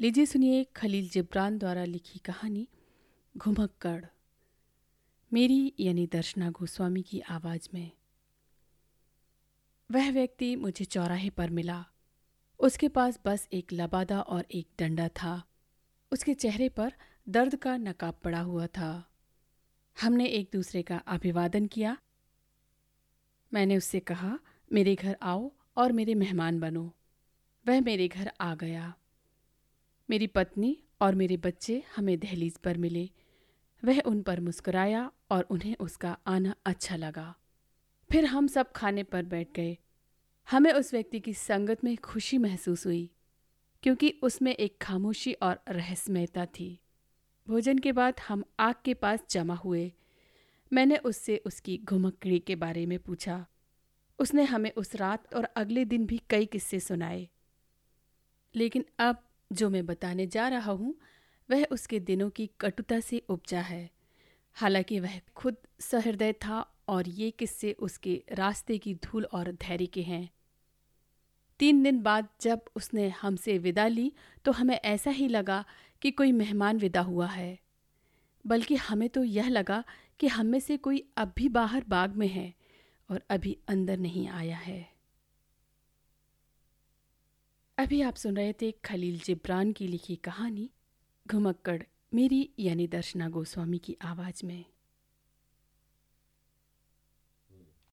लीजिए सुनिए खलील जिब्रान द्वारा लिखी कहानी घुमक्कड़ मेरी यानी दर्शना गोस्वामी की आवाज़ में। वह व्यक्ति मुझे चौराहे पर मिला। उसके पास बस एक लबादा और एक डंडा था। उसके चेहरे पर दर्द का नकाब पड़ा हुआ था। हमने एक दूसरे का अभिवादन किया। मैंने उससे कहा, मेरे घर आओ और मेरे मेहमान बनो। वह मेरे घर आ गया। मेरी पत्नी और मेरे बच्चे हमें दहलीज पर मिले। वह उन पर मुस्कुराया और उन्हें उसका आना अच्छा लगा। फिर हम सब खाने पर बैठ गए। हमें उस व्यक्ति की संगत में खुशी महसूस हुई, क्योंकि उसमें एक खामोशी और रहस्यमयता थी। भोजन के बाद हम आग के पास जमा हुए। मैंने उससे उसकी घुमक्कड़ी के बारे में पूछा। उसने हमें उस रात और अगले दिन भी कई किस्से सुनाए। लेकिन अब जो मैं बताने जा रहा हूँ, वह उसके दिनों की कटुता से उपजा है। हालाँकि वह खुद सहृदय था और ये किस्से उसके रास्ते की धूल और धैर्य के हैं। तीन दिन बाद जब उसने हमसे विदा ली तो हमें ऐसा ही लगा कि कोई मेहमान विदा हुआ है। बल्कि हमें तो यह लगा कि हम में से कोई अब भी बाहर बाग में है और अभी अंदर नहीं आया है। अभी आप सुन रहे थे खलील जिब्रान की लिखी कहानी, घुमक्कड़, मेरी यानी दर्शना गोस्वामी की आवाज़ में।